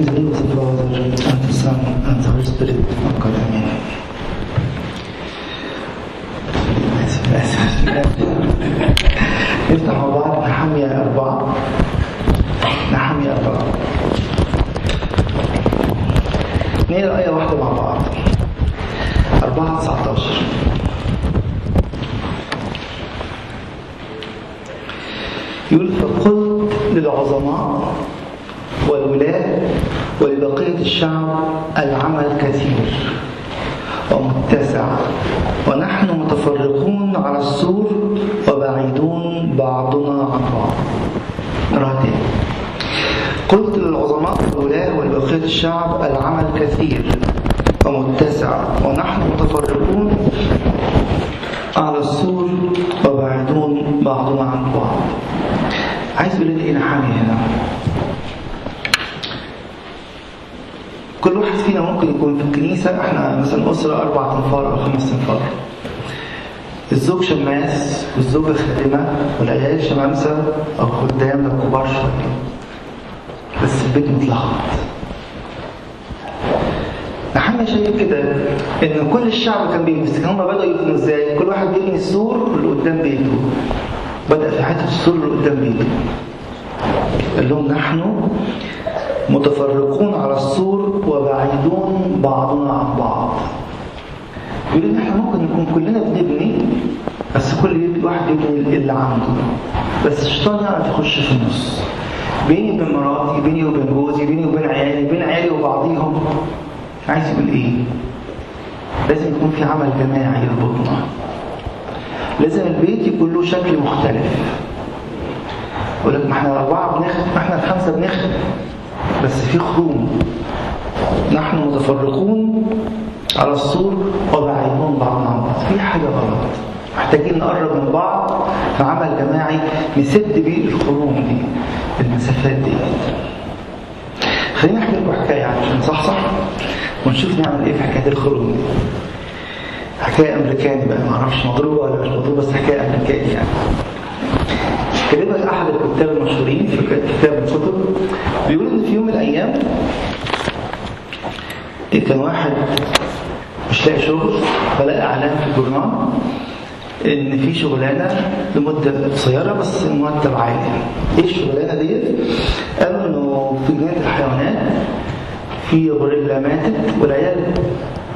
In the name of the Father, and the Son, and the Holy Spirit, of God, Amen. نفتح مع بعض نحمية أربعة نحمية أربعة نقرا آية واحدة مع بعض أربعة 19 يقول فقلت للعظماء والولاة ولبقية الشعب العمل كثير ومتسع. ونحن متفرقون على السور وبعيدون بعضنا عن بعض. تاني قلت للعظماء والولاة ولبقية الشعب العمل كثير ومتسع. ونحن متفرقون على السور وبعيدون بعضنا عن بعض. عايز يقول لي إيه هنا؟ كل واحد فينا ممكن يكون في الكنيسة. إحنا مثلا أسرة أربع أنفار أو خمس أنفار. الزوج شماس والزوجة خادمة والعيال شمامسة أو خدام لو كبار شوية. بس البيت متلخبط. نحن شايف كده إن كل الشعب كان بيمسك. هم بدأوا يبنوا إزاي؟ كل واحد بيبني السور اللي قدام بيته. بدأ في حتة السور اللي قدام بيته. قال لهم نحن متفرقون على السور وبعيدون بعضنا عن بعض. يقول ان إحنا ممكن نكون كلنا بنبني بس كل واحد بيبني اللي عنده. بس الشيطان يعرف يخش في النص؟ بيني وبين مراتي بيني وبين جوزي بيني وبين عيالي بين عيالي وبعضيهم. عايز يقول إيه؟ لازم يكون في عمل جماعي يربطنا. لازم البيت يكون له شكل مختلف. يقول لك ما إحنا الاربعه بنخدم ما إحنا الخمسة بنخدم بس في خروم نحن متفرقون على السور وبعيدون بعضنا عن بعض. في حاجة غلط. محتاجين نقرب من بعض في عمل جماعي نسد بيه الخروم دي المسافات دي. خليني احكي لكم حكاية عشان نصحصح ونشوف نعمل إيه في حكاية الخروم دي. حكاية أمريكاني بقى ما أعرفش مضروبة ولا مش مضروبة بس حكاية أمريكاني يعني. أحد الكتاب المشهورين في كتاب من الكتب بيقول إن في يوم من الأيام كان واحد مش لاقي شغل فلقى إعلان في الجورنال إن في شغلانة لمدة قصيرة بس مرتب عالي. إيه الشغلانة ديت؟ قالوا إنه في جنينة الحيوانات في غوريلا ماتت والعيال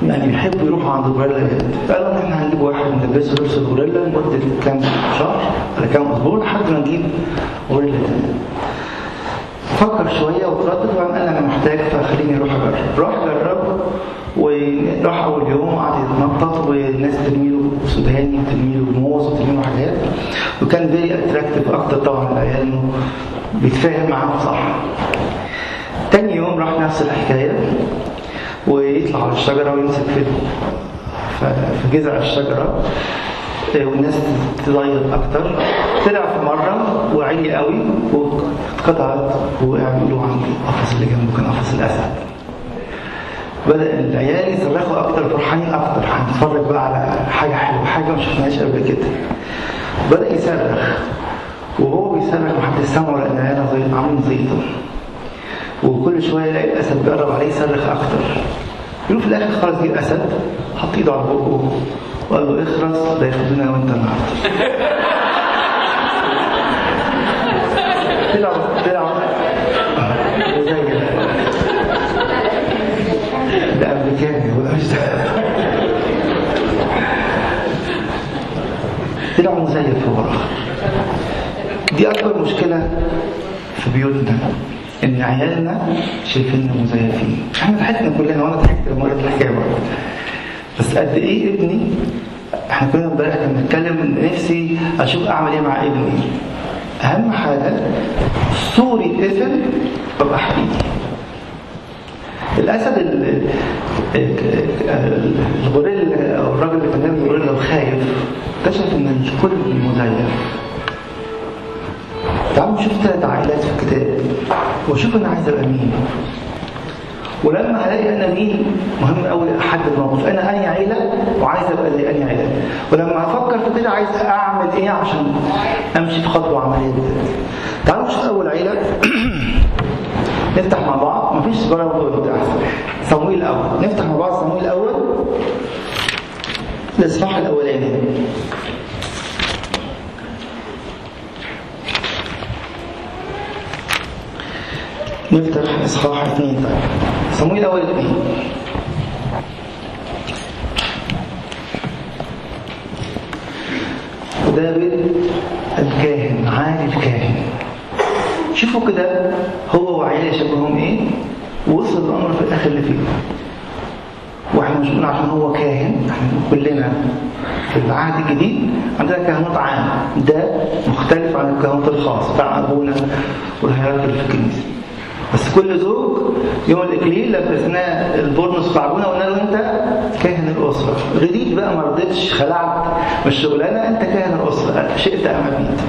يعني بيحبوا يروحوا عند الغوريلا جدا قالوا ان إحنا هنجيب واحد نلبسه لبس الغوريلا لمده كام شهر ولا كام أسبوع لحد ما نجيب غوريلا تاني فكر شوية وتردد وقام قال أنا محتاج فخليني أروح أجرب. راح جرب وراح أول يوم وقعد يتنطط والناس ترمي له سوداني وترمي له موز وترمي له حاجات. وكان very attractive أكتر طبعا العيال انه بيتفاهم معاهم صح. تاني يوم راح نفس الحكاية ويطلع على الشجرة ويمسك في في جذع الشجرة. والناس تضيق أكتر. طلع في مرة وعلي قوي واتقطعت ويعملوا عند القفص اللي جنبه كان قفص الأسد. بدأ العيال يصرخوا أكتر فرحانين أكتر. هنتفرج بقى على حاجة حلوة حاجة ما شفناهاش قبل كده. بدأ يصرخ. وهو بيصرخ محدش سامعه لأن العيال عاملين زيطة. وكل شوية يلاقي الأسد بيقرب عليه يصرخ أكتر. يقول في الآخر خلاص جه الأسد حط إيده على بقه وقال له اخرس ده ياخدنا وأنت النهارده طلع طلع زي ده أمريكاني ولا مش طلع مزيف هو دي أكبر مشكلة في بيوتنا. إن عيالنا شايفيننا مزيفين. إحنا ضحكنا كلنا وأنا ضحكت لما قريت الحكاية برضه. بس قد إيه ابني إحنا كنا امبارح كنا بنتكلم نفسي أشوف أعمل إيه مع ابني. أهم حاجة صوري اتقفل ببقى حقيقي. الاسد الغوريلا أو الراجل اللي كان جايب الغوريلا وخايف اكتشف ان الكل مزيف. تعالوا نشوف ثلاث عائلات في الكتاب؟ وشوف أنا عايز أبقى مين. ولما ألاقي أنا مين مهم قوي أحدد الموقف. أنا أنهي عيلة وعايز أبقى أنهي عيلة. ولما أفكر في كده عايز أعمل إيه عشان أمشي في خطوة عملية جدا. تعالوا نشوف أول عيلة. نفتح مع بعض. مفيش سجارة وجود أحسن. صمويل الأول. نفتح مع بعض صمويل الأول. الإصحاح الأولاني. نفتح إصحاح اثنين طيب صمويل الأول اثنين داود الكاهن عالي الكاهن. شوفوا كده هو وعياله شبههم إيه؟ ووصل الأمر في الآخر اللي فيه. وإحنا مش بنقول عشان هو كاهن إحنا كلنا في العهد الجديد عندنا كهنوت عام. ده مختلف عن الكهنوت الخاص بتاع أبونا اللي في الكنيسه بس كل زوج يوم الإكليل لبسناه البورنس بتاع ابونا وقلنا له أنت كاهن الأسرة. رديت بقى ما رضيتش خلعت. من الشغلانه أنت كاهن الأسرة. شئت أم ابيت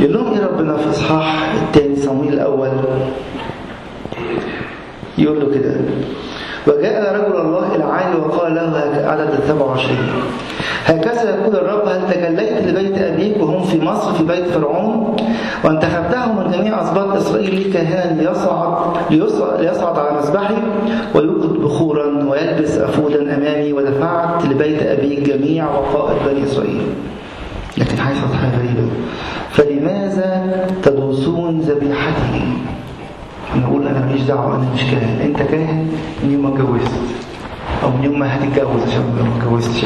يقول لهم إيه ربنا في اصحاح الثاني صمويل الأول. يقول له كده. وجاء رجل الله العالي وقال له عدد 27 هكذا يقول الرب هل تجليت لبيت أبيك وهم في مصر في بيت فرعون؟ وانتخبتهم من جميع أسباط إسرائيل لي ليصعد, ليصعد, ليصعد على مذبحي ويوقد بخورا ويلبس أفودا أمامي ودفعت لبيت أبيك جميع وقائد بني إسرائيل. لكن حصلت حاجة غريبة فلماذا تدوسون ذبيحتي؟ نقول أنا ماليش دعوة أنا مش كاهن. أنت كاهن من يوم ما اتجوزت. أو من يوم ما هتتجوز عشان ما اتجوزتش.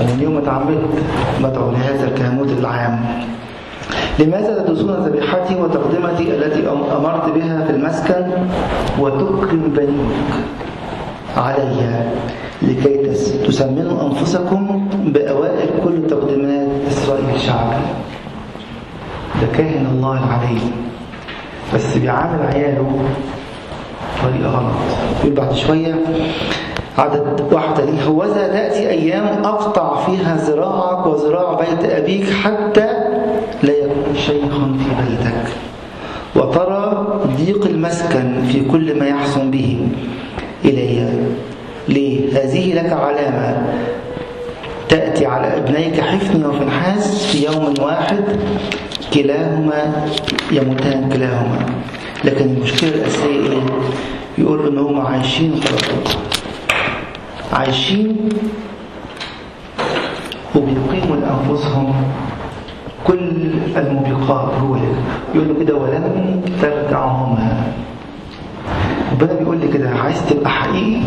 ومن يوم ما اتعمدت بدعو لهذا الكهنوت العام. لماذا تدوسون ذبيحتي وتقدمتي التي أمرت بها في المسكن وتكرم بنيك علي لكي تسمنوا أنفسكم بأوائل كل تقديمات إسرائيل شعبي ده كاهن الله العلي بس بيعامل عياله بطريقة غلط. يقول بعد شوية عدد 31 هوذا تأتي أيام أقطع فيها ذراعك وذراع بيت أبيك حتى لا يكون شيخ في بيتك. وترى ضيق المسكن في كل ما يحسن به. إلي ليه؟ هذه لك علامة. تأتي على ابنيك حفن وفنحاس في يوم واحد كلاهما يموتان كلاهما. لكن المشكلة الأساسية إيه؟ يقول إن هم عايشين غلط عايشين وبيقيموا لأنفسهم كل الموبقات هو يقول له كده ولم ترجعهما. ربنا بيقول لي كده عايز تبقى حقيقي؟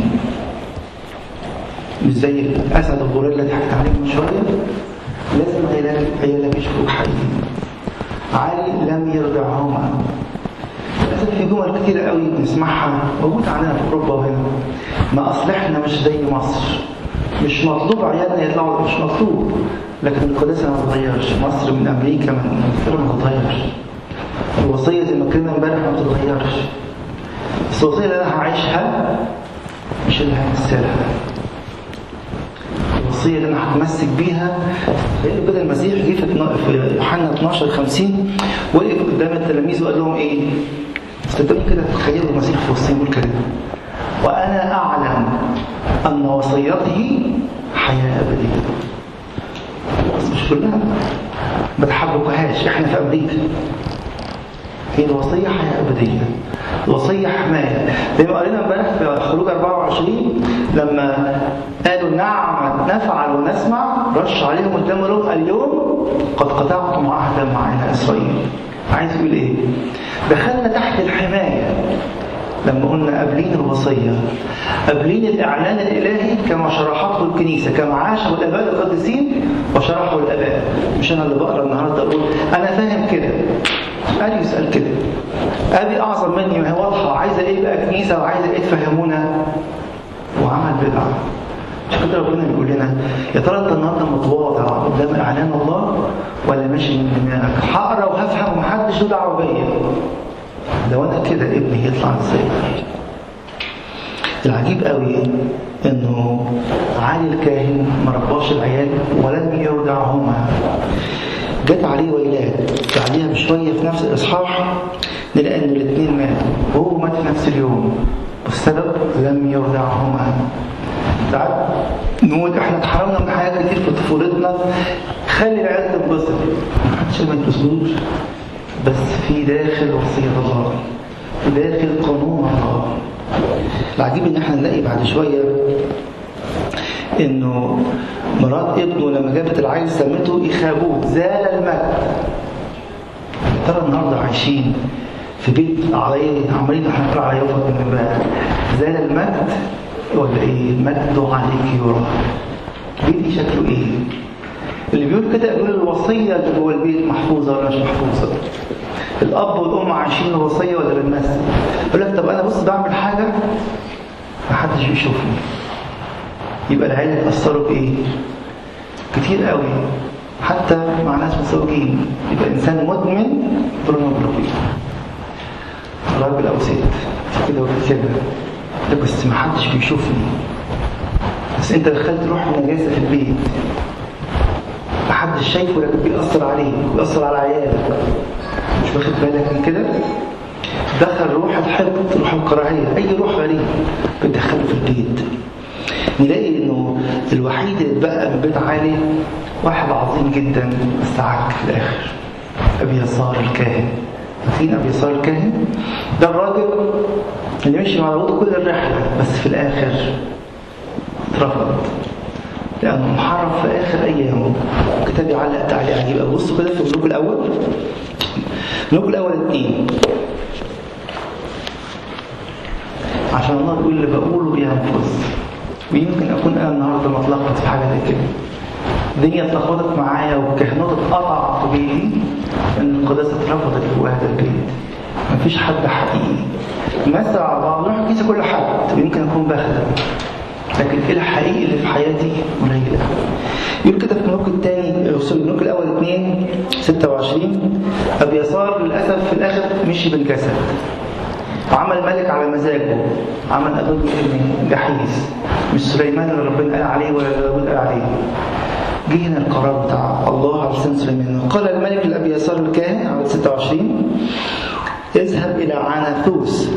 مش زي الاسد الغوريلا اللي حكيت عليه من شوية لازم عيالك عيالك يشوفوك حقيقي. علي لم يرجعهما. في جمل كتير قوي بنسمعها موجودة عندنا في أوروبا وهنا. ما أصلحنا مش زي مصر. مش مطلوب عيالنا يطلعوا مش مطلوب. لكن القداسه ما تتغيرش مصر من أمريكا من انجلترا ما تتغيرش الوصية زي ما كنا امبارح ما تتغيرش بس الوصية اللي أنا هعيشها مش اللي همثلها الوصيه اللي أنا هتمسك بيها لأن كده المسيح جه في يوحنا 12 50 وقف قدام التلاميذ وقال لهم إيه؟ صدقوني كده تخيلوا المسيح في وسطهم يقول كده. وأنا أعلم أن وصيته حياة أبدية. بس مش كلها. ما تحركوهاش إحنا في أمريكا هي الوصية حياه أبدية. الوصيه حماية. زي ما قرينا امبارح في خروج 24 لما قالوا نعم نفعل ونسمع رش عليهم قدام لهم اليوم قد قطعتم عهدا مع إسرائيل. عايز يقول إيه؟ دخلنا تحت الحماية. لما قلنا قابلين الوصية قابلين الإعلان الإلهي كما شرحته الكنيسة كما عاشه الآباء القديسين وشرحه الآباء. مش أنا اللي بقرأ النهاردة أقول أنا فاهم كده. قال يسأل كده. أبي أعظم مني ما هي واضحة. عايزة إيه بقى كنيسة وعايزة إيه تفهمونا؟ وعمل بدعة. مش كده ربنا بيقول لنا يا ترى أنت النهارده متواضع قدام إعلان الله ولا ماشي من دماغك؟ هقرأ وهفهم ومحدش له دعوة بيا. لو أنا كده ابني يطلع إزاي؟ العجيب قوي إنه علي الكاهن ما رباش العيال ولم يرضعهما جت عليه ويلات بعديها بشوية في نفس الإصحاح نلاقي ان الاثنين ماتوا وهو مات في نفس اليوم والسبب لم يرضعهما ساعات نقول إحنا اتحرمنا من حاجات كتير في طفولتنا. خلي العيال تنبسط. ما حدش ما يتبسطوش بس في داخل وصية الله وداخل قانون الله العجيب إن إحنا نلاقي بعد شوية إنه مرات ابنه لما جابت العيل سمته إخابوت زال المجد ترى النهارده عايشين في بيت عمالين عمالين إحنا على يوفق من امبارح زال المجد ولا إيه؟ المجد عليك يرى بيتي شكله إيه؟ اللي بيقول كده بيقول الوصية اللي جوه البيت محفوظة ولا مش محفوظة؟ الأب والأم عايشين الوصية ولا بنمثل؟ يقول لك طب أنا بص بعمل حاجة محدش بيشوفني. يبقى العيال اتاثروا بإيه؟ كتير قوي. حتى مع ناس متزوجين. يبقى إنسان مدمن بورنوجرافي راجل أو ست كده وكده ده بس ما حدش بيشوفني. بس أنت دخلت روح النجاسه في البيت. محدش شايفه لكن بيأثر عليك بيأثر على عيالك مش واخد بالك من كده؟ دخل روح الحقد روح الكراهيه أي روح غريب بتدخله في البيت. نلاقي إنه الوحيد اللي اتبقى من بيت عالي واحد عظيم جدا بس عك في الآخر. أبي يسار الكاهن. عارفين أبي يسار الكاهن؟ ده الراجل اللي مشي مع داوود كل الرحلة بس في الآخر اترفض. لأنه محرف في آخر أيامه. الكتاب يعلق تعليق عجيب بصوا كده في الملوك الأول. الملوك الأول اثنين عشان الله بيقول اللي بقوله بينفذ ويمكن أكون أنا النهارده متلخبط في حاجة زي كده. الدنيا اتلخبطت معايا والكهنوت اتقطع في بيتي إن القداسة اترفضت جوه هذا البيت. مفيش حد حقيقي. نمثل على بعض. نروح كنيسة كل حد. ويمكن أكون بخدم لكن إيه الحقيقي اللي في حياتي؟ قليل. يقول كده في الملوك الثاني sorry الملوك الأول 2 26 أبياثار للأسف في الآخر مشي بالجسد. وعمل ملك على مزاجه. عمل أبوه ابن جحيز مش سليمان اللي ربنا قال عليه ولا داود قال عليه. جه هنا القرار بتاع الله على لسان سليمان. قال الملك لأبي يسار الكاهن عدد 26 اذهب إلى عناثوس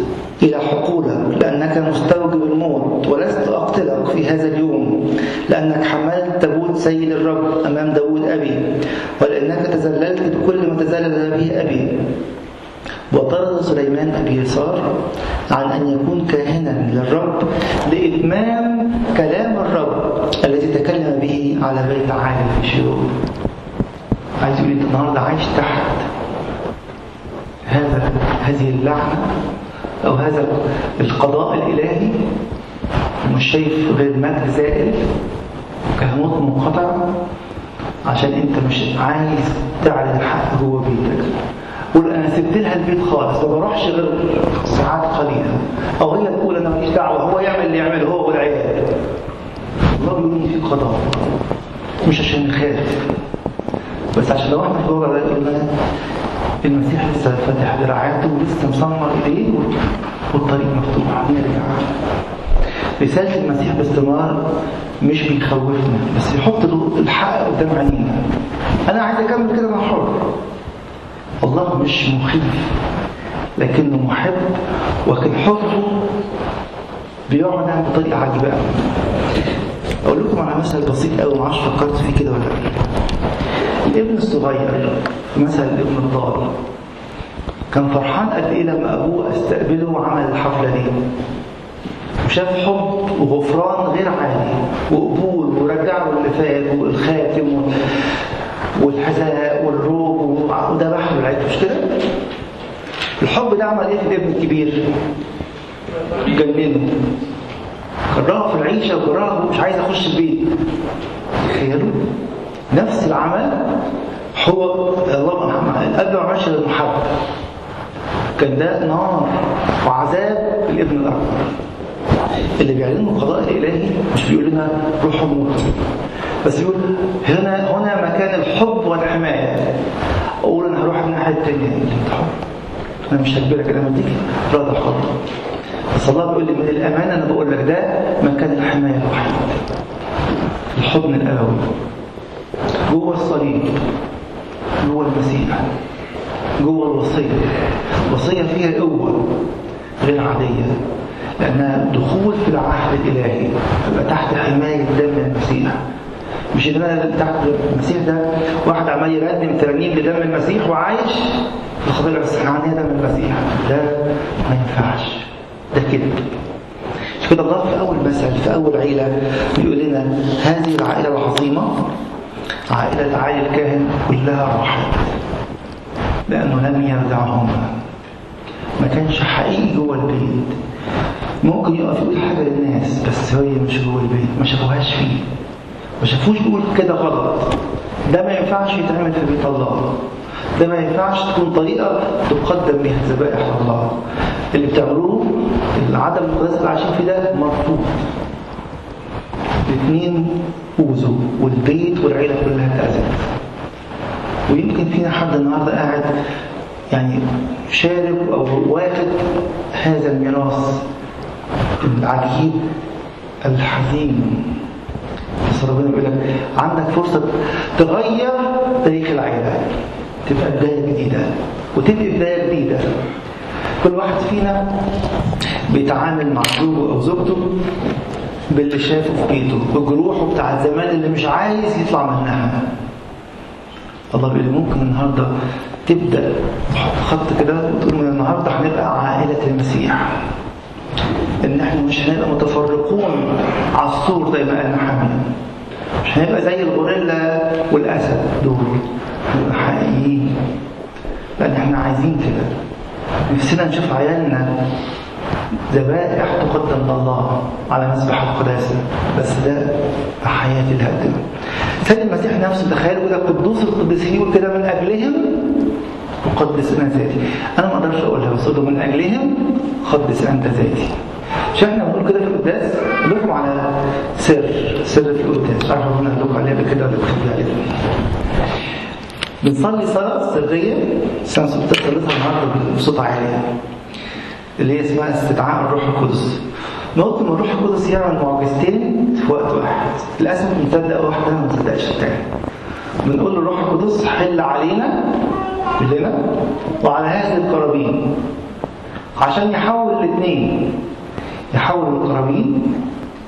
إلى حقولة لأنك مستوجب الموت ولست أقتلك في هذا اليوم لأنك حملت سيد الرب أمام داود أبي ولأنك تزللت بكل ما تزلل به أبي. وطرد سليمان أبي يسار عن أن يكون كاهنا للرب لإتمام كلام الرب الذي تكلم به على بيت عالي في شيرو عايز يقول أنت النهارده عايش تحت هذا هذه اللعنة أو هذا القضاء الإلهي؟ ومش شايف غير مجد زائل. وكهنوت منقطع عشان انت مش عايز تعلن الحق جوه بيتك. قول أنا سبت لها البيت خالص ما بروحش غير ساعات قليلة. أو هي تقول أنا ماليش دعوه هو يعمل اللي يعمله هو والعيال. الله بيقول في قضاء. مش عشان نخاف. بس عشان لو إحنا في الوضع المسيح لسه فاتح دراعاته ولسه مسمر إيديه والطريق مفتوح. نرجع رسالة المسيح باستمرار مش بيخوفنا بس يحط الحق قدام عينينا. أنا عايز أكمل كده أنا حر الله مش مخيف لكنه محب وكان حبه بيعلن بطريقة عجيبة. قوي أقول لكم على مثل بسيط قوي ما أعرفش فكرت فيه كده ولا لأ. الابن الصغير مثل الابن الضال كان فرحان قد إيه لما أبوه استقبله وعمل الحفلة دي. وشاف حب وغفران غير عادي وقبول ورجعه اللي فات والخاتم والحذاء والروب وذبح له العيد مش كده؟ الحب ده عمل إيه في الابن الكبير؟ جننه. كرهه في العيشة وكرهه مش عايز اخش البيت. تخيلوا نفس العمل هو الله الاب ما عملش غير محبه كان ده نار وعذاب الابن الأكبر. اللي بيعلنوا القضاء الالهي مش بيقول لنا روحوا موتوا بس يقول هنا هنا مكان الحب والحمايه أقول أنا هروح الناحيه الثانية الحب أنا مش هجبرك أنا مديك رضا حر بس الله بيقول لي من الأمانة أنا بقول لك ده مكان الحمايه الوحيد الحضن الأبوي. جوه الصليب. جوه المسيح. جوه الوصية. الوصية فيها قوه غير عادية. لانها دخول في العهد الإلهي تبقى تحت حماية دم المسيح. مش إن أنا تحت المسيح ده واحد عمال يقدم ترانيم لدم المسيح وعايش في الخطيه بس إحنا عندنا دم المسيح. ده ما ينفعش. ده كده. مش كده الله في أول مثل في أول عيلة بيقول لنا هذه العائلة العظيمة عائلة عالي الكاهن كلها راحت. لأنه لم يرجعهما. ما كانش حقيقي جوه البيت. ممكن يقف يقول حاجة للناس بس هي مش جوه البيت ما شافوهاش فيه. ما شافوش بيقول كده غلط. ده ما ينفعش يتعمل في بيت الله. ده ما ينفعش تكون طريقة تقدم بها ذبائح الله. اللي بتعملوه العدم المقدس اللي عايشين فيه ده مرفوض. الاثنين أوذوا والبيت والعيلة كلها اتأذت. ويمكن فينا حد النهارده قاعد يعني شارب أو واخد هذا الميراث. العجيب الحزين. بس ربنا بيقول لك عندك فرصة تغير تاريخ العيلة تبقى بداية جديدة وتبقى بداية جديدة. كل واحد فينا بيتعامل مع زوجه أو زوجته باللي شافه في بيته بجروحه بتاع زمان اللي مش عايز يطلع منها. الله بيقول ممكن النهارده تبدأ تحط خط كده وتقول من النهارده هنبقى عائلة المسيح. إن إحنا مش هنبقى متفرقون على السور زي ما قال محمد. مش هنبقى زي الغوريلا والأسد دول. هنبقى حقيقيين. لأن إحنا عايزين كده. نفسنا نشوف عيالنا ذبائح تقدم لله على مذبح القداسة. بس ده حياة الهدم. سيد المسيح نفسه تخيلوا كده قدوس القديسين يقول كده من أجلهم قدس أنا ذاتي أنا ما أقدرش اقولها بس من اجلهم قدس انت ذاتي مش إحنا بنقول كده في القداس لكم على سر سر في القداس. عارف قال لكم عليها بكده ولا بتخبي عليها بنصلي صلاة سرية سنة صليتها النهارده بصوت عالي اللي هي اسمها استدعاء الروح القدس. نقطة من الروح القدس يعمل معجزتين في وقت واحد. للأسف بنصدق واحدة ما بنصدقش التاني. بنقول للروح القدس حل علينا كلنا وعلى هذه القرابين. عشان يحول الاثنين يحول القرابين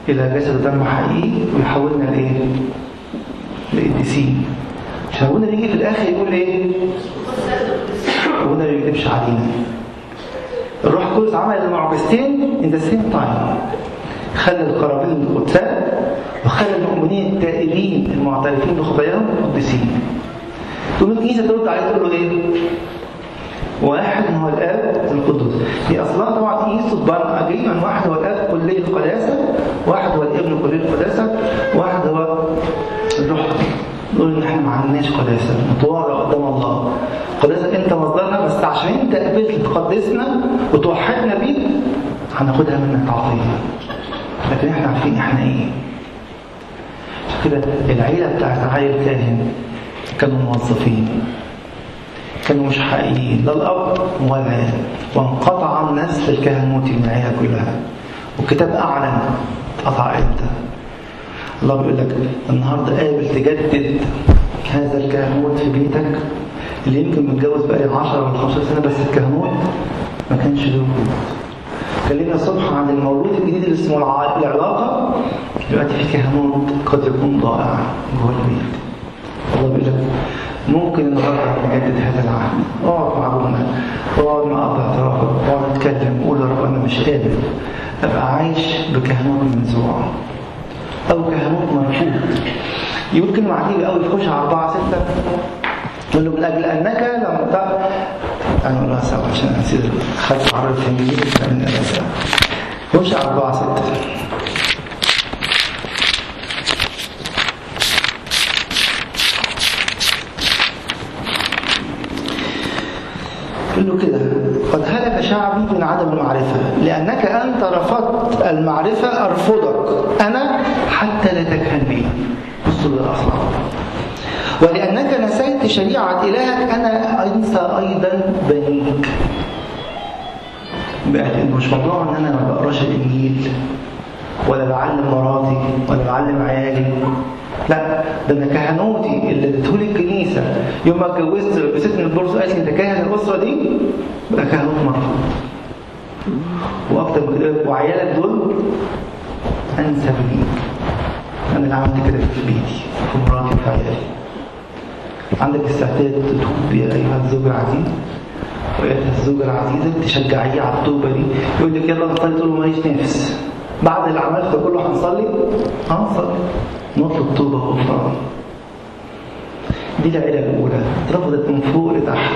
إلى جسد دم حقيقي ويحولنا لإيه؟ لقديسين عشان أبونا بيجي في الآخر يقول إيه؟ أبونا ما بيكذبش علينا. الروح القدس عمل المعجزتين in the same time. خلى القرابين القدساء وخلى المؤمنين التائبين المعترفين بخطاياهم قديسين تقوم الكنيسه ترد عليه تقول له إيه؟ واحد هو الآب القدوس هي أصلا طبعا كنيسه تبان اجيما واحد هو الآب كلية القداسة واحد هو الابن كلية القداسة واحد هو الروح. نقول إن إحنا ما عندناش قداسة متواضع قدام الله. قداسة انت مصدرها بس عشان انت قبلت تقدسنا وتوحدنا بيك هناخدها منك عطيه لكن إحنا عارفين إحنا إيه كده العيلة بتاعت عائل كاهن كانوا موظفين كانوا مش حقيقيين لا الأب ولا العيال. وانقطع النسل الكهنوتي من العيلة كلها. والكتاب أعلن قطع إمتى الله بيقول لك النهارده قابل تجدد هذا الكهنوت في بيتك. اللي يمكن متجوز بقالي 10 ولا 15 سنة بس الكهنوت ما كانش له وجود اتكلمنا الصبح عن المولود الجديد اللي اسمه العلاقة. دلوقتي في كهنوت قد يكون ضائع. جوه البيت الله بيقول لك ممكن النهارده نجدد هذا العهد. اقعد مع أبونا. اقعد مع اب اعترافك اقعد نتكلم. قول يا رب أنا مش قادر. أبقى عايش بكهنوت منزوع أو كهنوت مرفوض يقول كلمه عجيبه قوي يخش على 4 6 يقول له من أجل أنك لم اقولها سوا عشان نسيت خدت عرض الانجليزي من الاسئله خش على 4 6 يقول له كده قد هلك شعبي من عدم المعرفة لأنك أنت رفضت المعرفة أرفضك. أنا حتى لا تكهن بي بصوا للأصنام ولأنك نسيت شريعة إلهك أنا أنسى أيضا بنيك. بقى مش موضوع إن أنا ما بقراش الإنجيل ولا بعلم مراتي ولا بعلم عيالي. لا ده أنا كهنوتي اللي اديتهولي الكنيسة. يوم ما اتجوزت لبستني البورصة قالت لي أنت كاهن الأسرة دي؟ بقى كهنوت مرفوض وأكتر من وعيالك دول انسى بيك. أنا أنا عملت كده في بيتي في مراتي وفي عيالي. عندك استعداد تتوب يا أيها الزوج العزيز وأيتها الزوجة العزيزة تشجعيه على التوبة دي يقول لك يلا نصلي تقول له ماليش نفس. بعد اللي عملته كله هنصلي هنصلي نطلب توبة وغفران دي العيلة الأولى. اترفضت من فوق لتحت.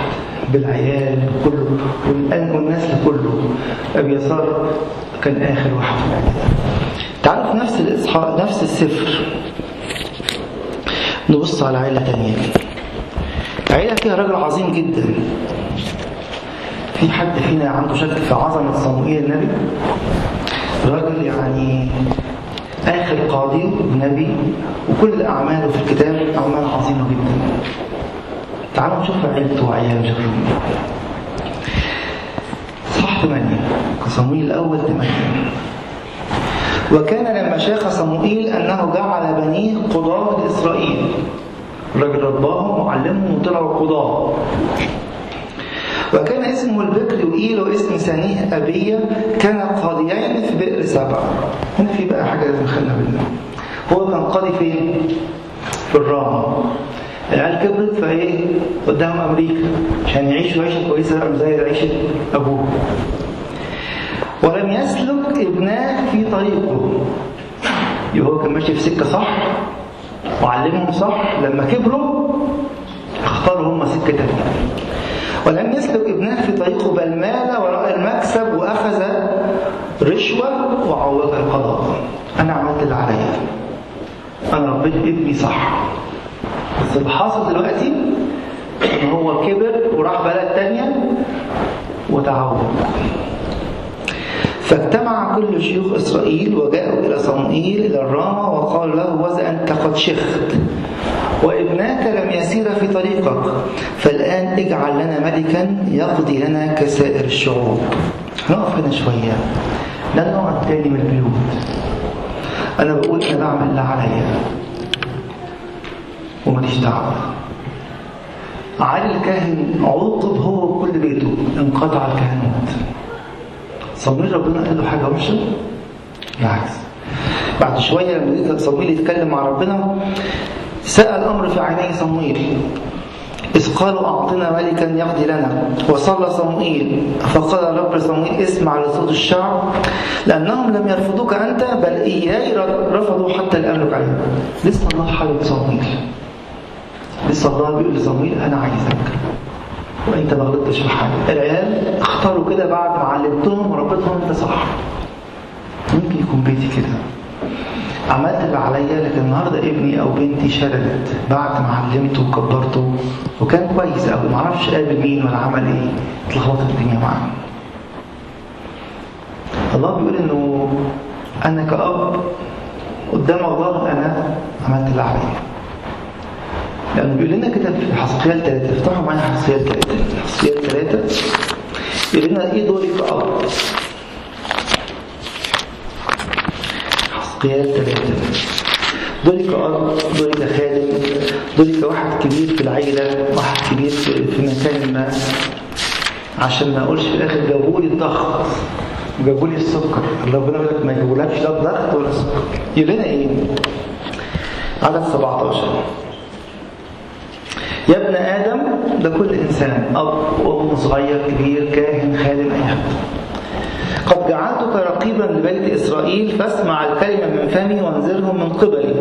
بالعيال كله. والآن والنسل كله. أبي يسار كان آخر واحد في العيلة. في نفس الإصحاء نفس السفر. نبص على عيلة تانية. عيلة فيها راجل عظيم جدا. في حد فينا عنده شك في عظمة صموئيل النبي؟ راجل يعني آخر قاضي ونبي وكل أعماله في الكتاب أعمال عظيمة جدا. تعالوا نشوف عيلته وعياله شكلهم صح 8 صموئيل الأول 8 وكان لما شاخ صموئيل أنه جعل بنيه قضاة لإسرائيل. الراجل رباهم وعلمهم وطلعوا قضاة. وكان اسمه البكر يوئيل واسم ثانية أبية كان قاضيين في بئر سبع. هنا في بقى حاجة لازم نخلينا بالنا هو كان قاضي فين؟ في الرام. العيال كبرت فإيه؟ قدام أمريكا. عشان يعيشوا عيشة كويسة زي عيشة أبوه. ولم يسلك ابناه في طريقه. يبقى هو كان ماشي في سكة صح؟ وعلمهم صح لما كبروا اختاروا هم سكة تانية. ولم يسلك ابناه في طريقه بل مال وراء المكسب وأخذ رشوة وعوض القضاء. أنا عملت اللي عليا. أنا ربيت ابني صح. بس اللي حاصل دلوقتي إن هو كبر وراح بلد تانية وتعود. فاجتمع كل شيوخ إسرائيل وجاءوا إلى صموئيل إلى الرامة وقال له وذا أنت قد شخت وابناك لم يسير في طريقك فالآن اجعل لنا ملكا يقضي لنا كسائر الشعوب. هنقف هنا شوية. ده النوع الثاني من البيوت. أنا بقول أنا بعمل اللي عليا. وماليش دعوة. علي الكاهن عوقب هو وكل بيته انقطع الكهنوت. صمويل ربنا قال له حاجة وحشة؟ بالعكس. بعد شوية لما صمويل يتكلم مع ربنا سأل الأمر في عيني صمويل إذ قالوا أعطنا ملكا يقضي لنا. وصلى صموئيل. فقال رب صموئيل اسمع لصوت الشعب لأنهم لم يرفضوك أنت بل إياي رفضوا حتى الآن عليهم. لسه الله حابب صموئيل. لسه الله بيقول لصموئيل أنا عايزك. وانت ما غلطتش في حاجة. العيال اختاروا كده بعد ما علمتهم وربيتهم انت صح. ممكن يكون بيتي كده. عملت اللي عليا لكن النهارده ابني أو بنتي شردت بعد ما علمته وكبرته وكان كويس قوي. ما أعرفش قابل مين ولا عمل إيه. اتلخبطت الدنيا معاه الله بيقول انه أنا كأب قدام الله أنا عملت اللي عليا. لأنه بيقول لنا كده في حسقيال ثلاثة افتحوا معايا حسقيال ثلاثة حسقيال ثلاثة يقول لنا إيه دوري كأب حسقيال ثلاثة دوري كأب دوري كخادم دوري كواحد كبير في العيلة واحد كبير في مكان ما. عشان ما أقولش في الآخر جابوا لي الضغط. وجابوا لي السكر. ربنا يقول لك ما يجيبولكش لا ضغط ولا سكر يقول لنا إيه؟ عدد 17 يا ابن آدم ده كل إنسان أب وأم صغير كبير كاهن خادم أي حد. قد جعلتك رقيبا لبيت إسرائيل فاسمع الكلمة من فمي وانذرهم من قبلي.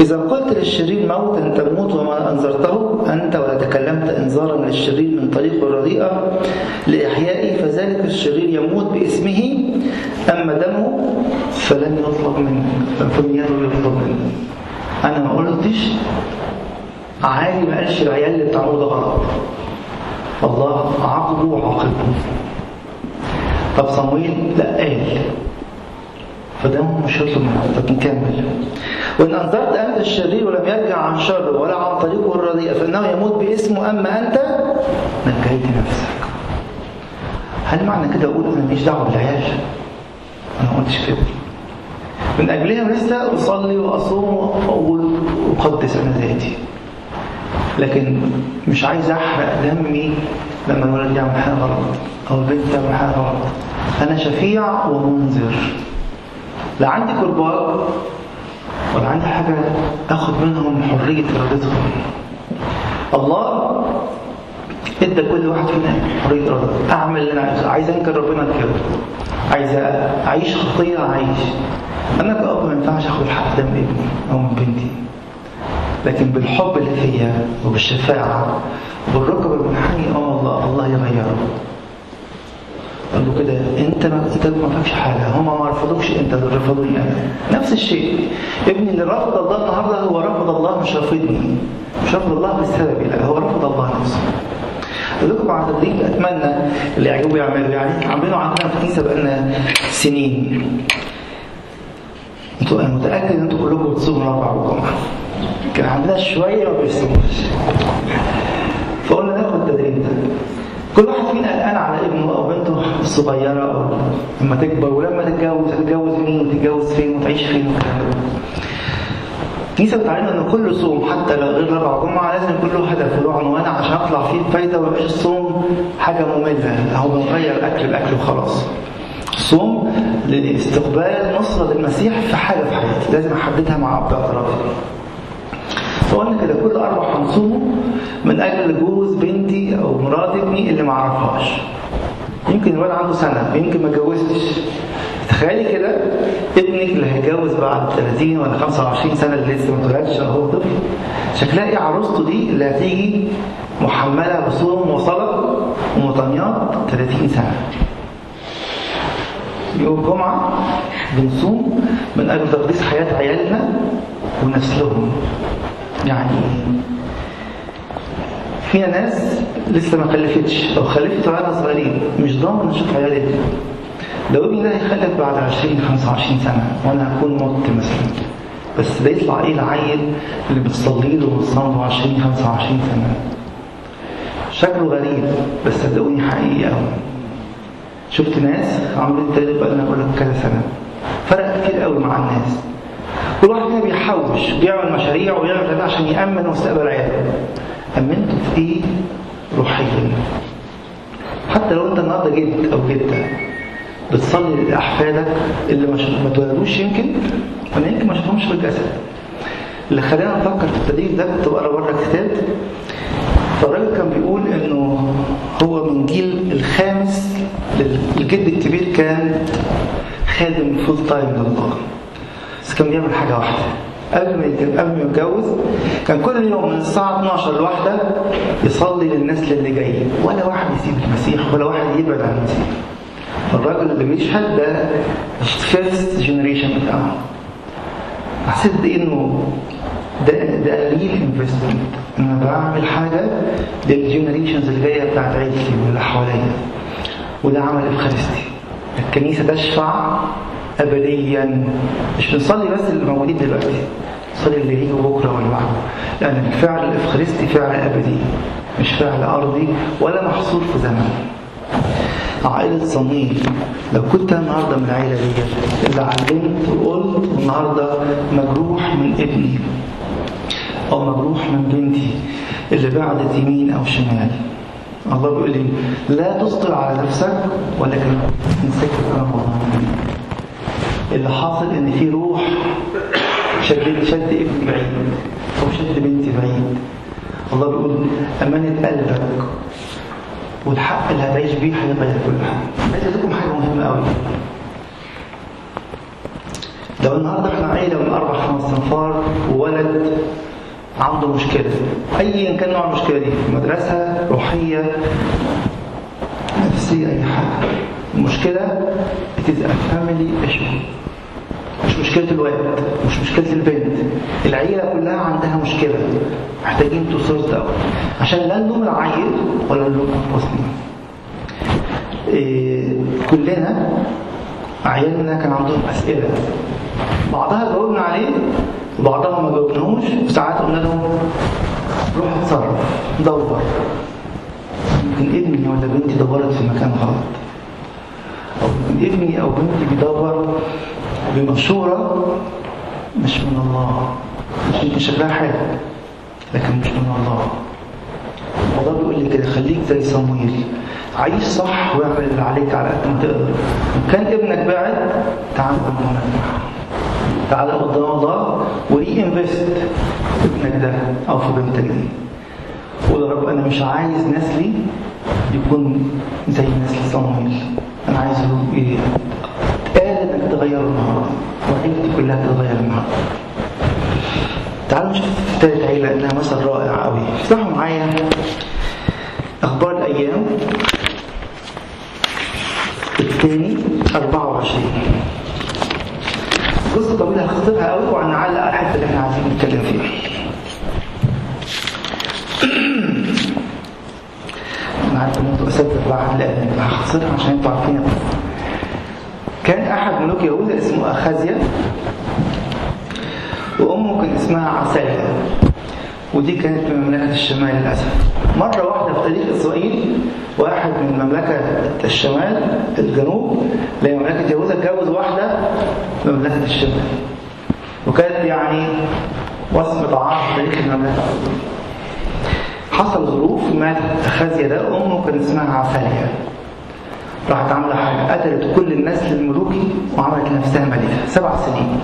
إذا قلت للشرير موتا تموت وما أنذرته أنت ولا تكلمت إنذارا للشرير من طريق الرديئة لإحيائي فذلك الشرير يموت باسمه أما دمه فلن يطلب منك فميته يطلب منك أنا ما قلتش عالي ما قالش العيال اللي بتعملوا ده غلط. الله عاقبه وعاقبه طب صمويل لا قال. فده مش هيطلب منه. طب نكمل. وإن أنذرت انت الشرير ولم يرجع عن شره ولا عن طريقه الرديئه فإنه يموت باسمه أما أنت نجيت نفسك. هل معنى كده أقول أنا ماليش دعوة بالعيال؟ أنا ما قلتش كده. من أجلهم لسه أصلي وأصوم وأقول أقدس أنا ذاتي. لكن مش عايز أحرق دمي لما الولد يعمل حاجة غلط أو البنت تعمل حاجة غلط أنا شفيع ومنذر. لا عندي كرباج ولا عندي حاجة أخد منهم حرية إرادتهم. الله إدى كل واحد فينا حرية إرادته. أعمل اللي أنا عايزه. عايز أنكر ربنا كده عايز أعيش خطية أعيش. أنا كأب ما ينفعش أخد حق ده من ابني أو من بنتي. لكن بالحب اللي فيا وبالشفاعة وبالركب المنحني آه الله الله يغيره. قال له كده أنت ما انت ما فيكش حاجة. هم ما رفضوكش أنت اللي رفضوني أنا. نفس الشيء. ابني اللي رفض الله النهارده هو رفض الله مش رافضني. مش رفض الله بسببي لا هو رفض الله نفسه. لكم على تدريب أتمنى اللي يعجبه يعمله يعني عاملينه عندنا في الكنيسة بقالنا سنين. متأكد إن أنتوا كلكم بتصوموا أربع وجمعة. كان عندنا شوية ما بيصوموش فقلنا ناخد التدريب ده كل واحد فينا قلقان على ابنه أو بنته الصغيرة أو لما تكبر ولما تتجوز هتتجوز مين؟ وتتجوز فين؟ وتعيش فين؟ والكلام ده. الكنيسه بتعلمنا إن كل صوم حتى لو غير أربع جمعة لازم يكون له هدف وله عنوان عشان أطلع فيه بفايده وما يبقاش الصوم حاجة مملة. أو بنغير الاكل الأكل وخلاص. الصوم لاستقبال نصرة للمسيح في حاجة في حياتي. لازم أحددها مع اب اعترافي. فقلنا كده كل أربع هنصومه من أجل جوز بنتي أو مرات ابني اللي ما اعرفهاش يمكن الولد عنده سنة يمكن ما اتجوزتش. تخيلي كده ابنك اللي هيتجوز بعد 30 ولا 25 سنة اللي لسه ما اتولدش هو طفل. شكلها إيه عروسته دي اللي هتيجي محملة بصوم وصلاه ومطنيات 30 سنة. يوم الجمعه بنصوم من أجل تقديس حياة عيالنا ونسلهم يعني. فينا ناس لسه ما خلفتش. أو خلفت وعيالها صغيرين مش ضامن أشوف عيالي لو ابني ده هيخلف بعد 20 25 سنة وأنا هكون مت مثلا. بس ده يطلع إيه العيل اللي بتصلي له وبتصلي له 20 25 سنة؟ شكله غريب بس صدقوني حقيقي قوي شفت ناس التالت بقى لنا بقول لك كذا سنة. فرق كتير قوي مع الناس. كل واحد فينا بيحوش بيعمل مشاريع ويعمل كده عشان يأمن مستقبل عياله. أمنته في إيه؟ روحيا حتى لو أنت النهارده جد أو جدة بتصلي لأحفادك اللي ما ما اتولدوش يمكن ولا يمكن ما شافهمش الجسد. اللي خلينا نفكر في التدريب ده كنت بقرأ بره كتاب. فالراجل كان بيقول إنه هو من جيل الخامس الجد الكبير كان خادم full time لله بس كان بيعمل حاجة واحدة. قبل ما قبل ما يتجوز كان كل يوم من الساعة 12 لواحدة يصلي للنسل اللي جاي ولا واحد يسيب المسيح ولا واحد يبعد عن المسيح. الراجل اللي بيشهد ده ال first generation بتاعه. حسيت انه ده ده real investment أنا بعمل حاجة لل generations اللي جاية بتاعت عيلتي واللي حواليا. وده عمل إفخارستي. الكنيسة تشفع ابديا. مش بنصلي بس اللي موجودين دلوقتي نصلي اللي هيجوا بكرة ولا بعده لأن الفعل الإفخارستي فعل أبدي مش فعل أرضي ولا محصور في زمن. عائلة صميم لو كنت النهارده من العائلة دي اللي علمت وقلت والنهارده مجروح من ابني أو مجروح من بنتي اللي بعدت يمين أو شمال. الله بيقول لي لا تسطر على نفسك ولكن امسك كلام الله اللي حاصل إن في روح شد شد ابني بعيد أو شد بنتي بعيد. الله بيقول أمانة قلبك والحق اللي هتعيش بيه هيغير كل حاجة. عايز لكم حاجة مهمة قوي لو النهارده إحنا عيلة من أربع خمس انفار وولد عنده مشكلة ايا كان نوع المشكلة دي مدرسة روحية نفسية أي حاجة. المشكلة بتبقى family issue مش مشكلة الولد مش مشكلة البنت. العيلة كلها عندها مشكلة. محتاجين قوي عشان لا نلوم العيل ولا نلوم أنفسنا. إيه كلنا عيالنا كان عندهم أسئلة. بعضها جاوبنا عليه وبعضها ما جاوبناهوش. وساعات قلنا لهم روح اتصرف دور. يمكن ابني ولا بنتي دورت في مكان غلط. أو ابني أو بنتي بيدور بمشورة مش من الله. مش يمكن شكلها حلو لكن مش من الله. الله بيقول لي كده خليك زي صمويل. عيش صح واعمل اللي عليك على قد ما تقدر. إن كان ابنك بعد تعامل معاه تعالى قدام الله وري انفست ابنك ده أو في بنتك دي. قول يا رب أنا مش عايز نسلي يكون زي نسل صمويل. أنا عايزه قال إنك تغير النهارده وعيلتي كلها تتغير النهارده تعالوا نشوف ثالث عيلة إنها مثل رائع قوي افتحوا معايا. أخبار الأيام. الثاني 24 قصة طويلة هختصرها قوي وهنعلق على الحتة اللي إحنا عايزين نتكلم فيها. إن أنتوا أساتذة بعد لأن هختصرها عشان أنتوا عارفين كان أحد ملوك يهوذا اسمه أخازيا وأمه كان اسمها عسالية ودي كانت من مملكة الشمال للأسف. مرة واحدة في تاريخ إسرائيل واحد من مملكة الشمال الجنوب لمملكة يهوذا اتجوز واحدة من مملكة الشمال. وكانت يعني وصمة عار في تاريخ المملكة. حصل ظروف مات أخازيا ده أمه كان اسمها عسالية راحت عاملة حاجة قتلت كل النسل الملوكي وعملت لنفسها ملكة. سبع سنين.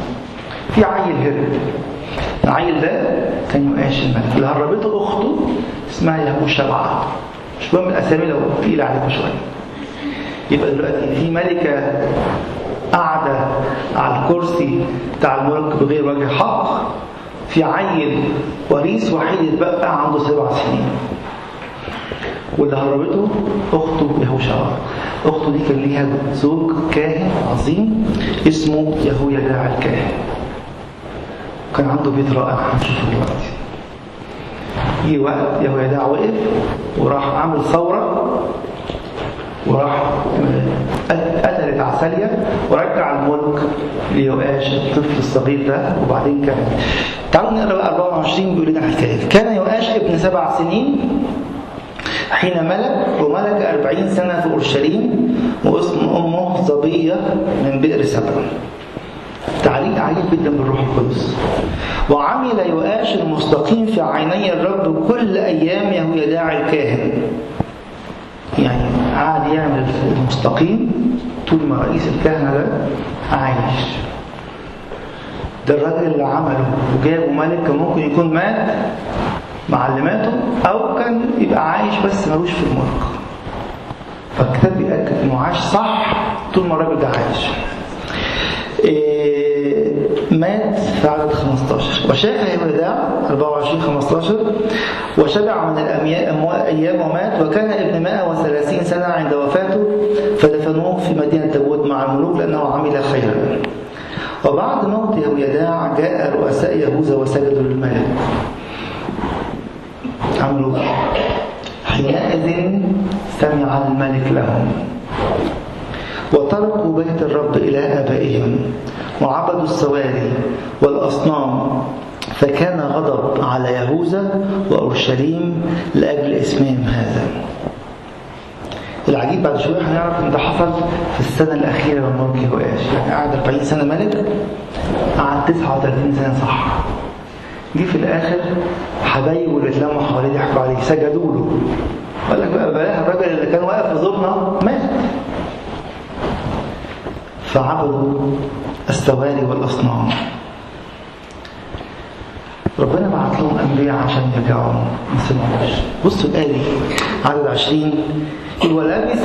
في عيل هرب. العيل ده كان يؤاش الملك. اللي هربته أخته اسمها يهو شبعه مش مهم الأسامي لو تقيلة عليكم شوية. يبقى دلوقتي في ملكة قاعدة على الكرسي بتاع الملك بغير وجه حق. في عيل وريث وحيد اتبقى عنده سبع سنين. واللي هربته أخته يهوشع أخته دي كان ليها زوج كاهن عظيم اسمه يهويداع الكاهن. كان عنده بيت رائع هنشوفه دلوقتي. جه وقت يهويداع وقف وراح عمل ثورة وراح قتلت عسالية ورجع الملك ليؤاش الطفل الصغير ده وبعدين كان تعالوا نقرا بقى 24 بيقول لنا الحكاية كان يؤاش ابن سبع سنين حين ملك وملك أربعين سنة في أورشليم واسم أمه صبية من بئر سبع تعليق عجيب جدا بالروح القدس. وعمل يؤاش المستقيم في عيني الرب كل أيام يهويداع الكاهن. يعني قعد يعمل المستقيم طول ما رئيس الكهنة ده عايش. ده الراجل اللي عمله وجابه ملك كان ممكن يكون مات معلماته أو كان يبقى عايش بس ملوش في الملك. فالكتاب بيأكد إنه عاش صح طول ما الراجل ده عايش. إيه مات في عدد 15 وشاف يهوذا 24 15 وشبع من الأيام ومات وكان ابن 130 سنة عند وفاته فدفنوه في مدينة داود مع الملوك لأنه عمل خيرا. وبعد موت يهويداع جاء رؤساء يهوذا وسجدوا للملك. عملوا حينئذ سمع الملك لهم. وتركوا بيت الرب إلى آبائهم. وعبدوا السواري والأصنام فكان غضب على يهوذا وأورشليم لأجل إسمهم هذا. العجيب بعد شوية هنعرف إن ده حصل في السنة الأخيرة من ملك يهوياش يعني قعد 40 سنة ملك قعد 39 سنة صح. جه في الآخر حبايبه اللي اتلموا حواليه ضحكوا عليه سجدوا له. قال لك بقى بلاها الراجل اللي كان واقف في زورنا مات. فعبدوا السواري والأصنام. ربنا بعت لهم أنبياء عشان يرجعوا. ما سمعوش بصوا الآية عدد 20 ولبس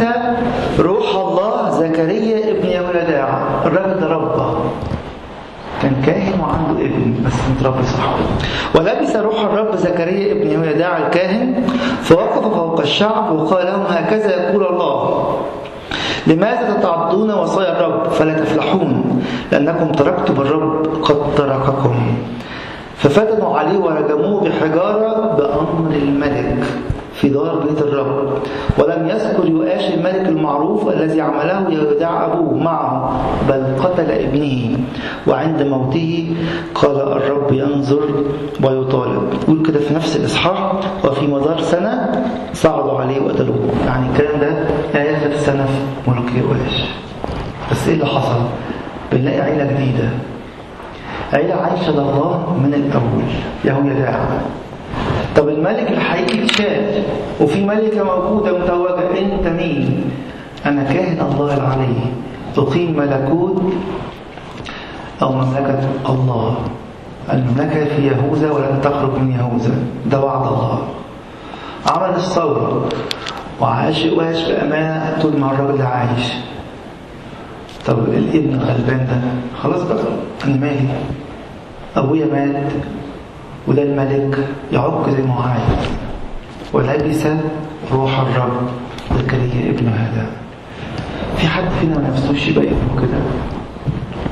روح الله زكريا ابن يهوداع الراجل ده ربه. كان كاهن وعنده ابن بس متربي صح ولبس روح الرب زكريا ابن يهوداع الكاهن فوقف فوق الشعب وقال لهم هكذا يقول الله لماذا تتعضون وصايا الرب فلا تفلحون؟ لأنكم تركتم الرب قد ترككم. ففتنوا عليه ورجموه بحجارة بأمر الملك في دار بيت الرب. ولم يذكر يؤاش الملك المعروف الذي عمله يودع أبوه معه بل قتل ابنه. وعند موته قال الرب ينظر ويطالب. يقول كده في نفس الإصحاح وفي مدار سنة صعدوا عليه وقتلوه يعني الكلام ده آخر سنة في ملك يؤاش. بس إيه اللي حصل؟ بنلاقي عيلة جديدة عيلة عايشة لله من الأول يهويداع طب الملك الحقيقي اتشال وفي ملكة موجودة متوجة أنت مين؟ أنا كاهن الله العلي تقيم ملكوت أو مملكة الله. المملكة في يهوذا ولن تخرج من يهوذا. ده وعد الله. عمل الثورة. وعاش وعاش بأمانة طول ما الراجل عايش. طب الابن الغلبان ده خلاص بقى أنا مالي؟ أبويا مات وده الملك يعق زي ما هو عايز. ولبس روح الرب زكريا ابن هذا. في حد فينا ما نفسوش يبقى ابنه كده؟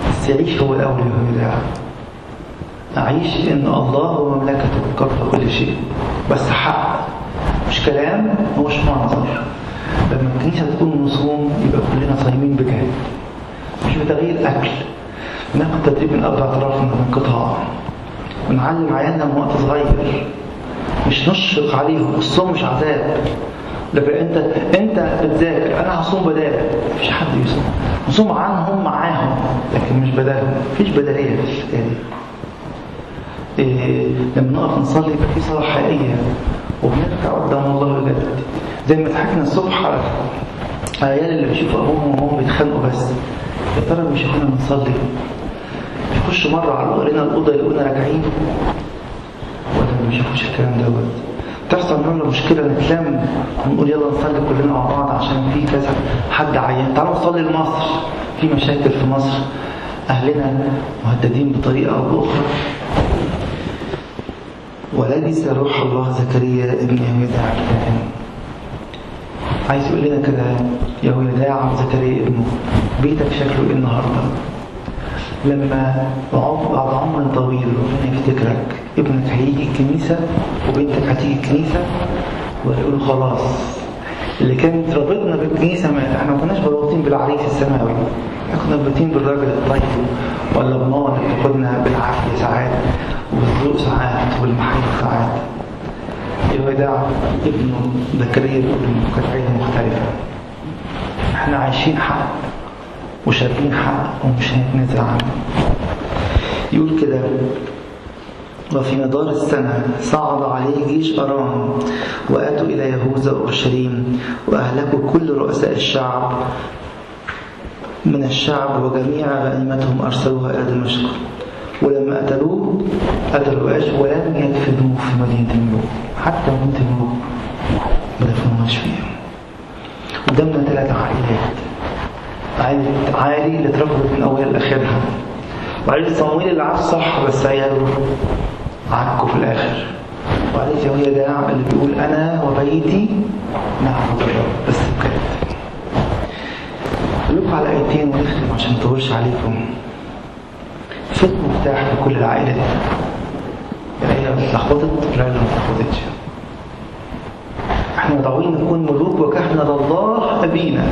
بس يعيش هو الأول يهوذا أعيش إن الله ومملكته قبل كل شيء. بس حق. مش كلام هوش منظر لما الكنيسة تكون مصوم يبقى كلنا صايمين بجد. مش بتغيير أكل. ناخد تدريب من قبل اعترافنا من انقطاع ونعلم عيالنا من وقت صغير. مش نشفق عليهم الصوم مش عذاب. لكن انت انت بتذاكر. أنا هصوم بدالك مفيش حد يصوم. نصوم عنهم معاهم لكن مش بدالهم. مفيش بداليه في الحكاية إيه لما نقف نصلي يبقى في صلاة حقيقية. وبنرجع قدام الله بجد زي ما ضحكنا الصبح على العيال اللي بيشوفوا ابوهم وامهم بيتخانقوا بس. يا ترى بيشوفونا بنصلي؟ بيخشوا مرة على قرينا الأوضة يلاقونا راجعين. ولا ما بيشوفوش الكلام دوت. تحصل منه مشكلة نتلم ونقول يلا نصلي كلنا مع بعض عشان في كذا حد عيان. تعالوا نصلي لمصر. في مشاكل في مصر. أهلنا مهددين بطريقة أو بأخرى. ولبس روح الله زكريا ابن يهوذا عبدان عايز يقول لنا كده يا وداع زكريا ابنه. بيتك شكله إيه النهارده. لما بعد عمر طويل ربنا يفتكرك ابنك هيجي الكنيسة وبنتك هتيجي الكنيسة ويقولوا خلاص. اللي كانت رابطنا بالكنيسة مات إحنا ما كناش مربوطين بالعريس السماوي إحنا كنا مربوطين بالراجل الطيب ولا بماما اللي بتاخدنا بالعافية ساعات وبالذوق ساعات وبالمحبه ساعات. الوداع ابنه زكريا ابنه كانت عيله مختلفة. إحنا عايشين حق. وشاركين حق ومش هنتنازل عنه يقول كده وفي مدار السنة صعد عليه جيش أرام وأتوا إلى يهوذا وأورشليم وأهلكوا كل رؤساء الشعب من الشعب وجميع غنيمتهم أرسلوها إلى دمشق. ولما قتلوه قتلوا إيش؟ ولم يدفنوه في مدينة الملوك حتى مدينة الملوك ما دفنوهاش فيها قدامنا ثلاث عائلات. عالي اللي اتربت من أولها لآخرها. وعائلة صمويل اللي عاش صح بس عياله عكوا في الآخر. وعائلة يهويدا اللي بيقول أنا وبيتي نعبد الرب. بس بجد. لكم على آيتين ونختم عشان نطولش عليكم. فين مفتاح في كل العائلات العيلة اتلخبطت العيلة اللي ما اتلخبطتش. إحنا مدعوين نكون ملوك وكهنة الله أبينا.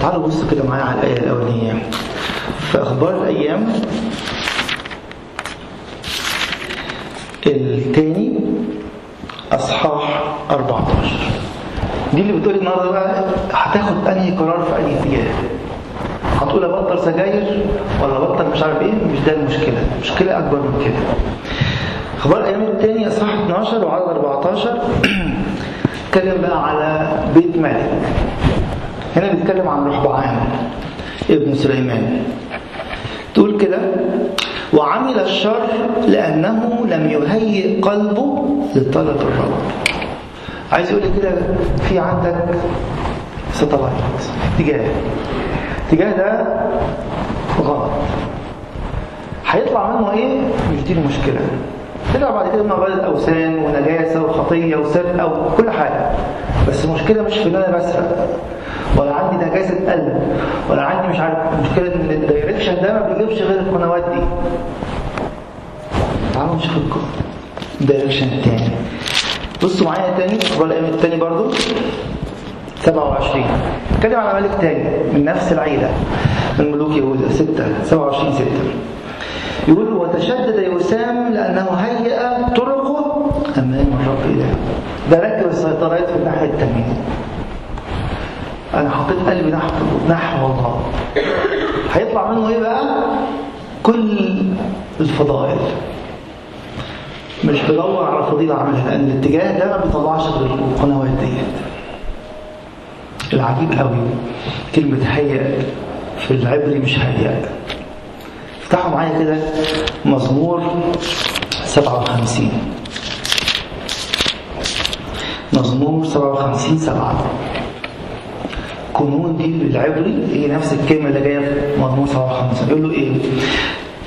تعالوا بصوا كده معايا على الآية الأولانية. في أخبار الأيام الثاني أصحاح 14 دي اللي بتقولي النهارده بقى هتاخد أنهي قرار في أي اتجاه؟ هتقول ابطل سجاير ولا ابطل مش عارف إيه؟ مش ده المشكلة. المشكلة أكبر من كده. أخبار الأيام الثاني أصحاح 12 وعدد 14 اتكلم بقى على بيت مالك. هنا بيتكلم عن رحبعام ابن سليمان. تقول كده وعمل الشر لأنه لم يهيئ قلبه لطلب الرب. عايز يقول كده في عندك satellite. اتجاه. الاتجاه ده غلط. هيطلع منه إيه؟ مش دي المشكلة. طلع بعد كده منه عباده اوثان ونجاسة وخطية وسرقة وكل حاجة. بس المشكلة مش في إن أنا بسرق ولا عندي نجاسة قلب ولا عندي مش عارف المشكلة إن ال direction ده ما بيجيبش غير القنوات دي. تعالوا نشوف الدايركشن الثاني بصوا معايا تاني أخبار الأيام التاني برضو. 27 اتكلم على ملك تاني من نفس العيلة من ملوك يهوذا 6 27 6 يقول وتشدد يوسام لأنه هيأ طرقه أمام الرب إله. ده ركب السيطرات في الناحية التانية. أنا حطيت قلبي نحو نحو الله. هيطلع منه إيه بقى؟ كل الفضائل. مش بدور على فضيلة أعملها لأن الاتجاه ده ما بيطلعش غير القنوات ديت العجيب قوي كلمة هيئ في العبري مش هيئ افتحوا معايا كده مزمور 57 مزمور 57 7 كنون دي بالعبري هي نفس الكلمة اللي جاية في مزمور 57 يقول له إيه؟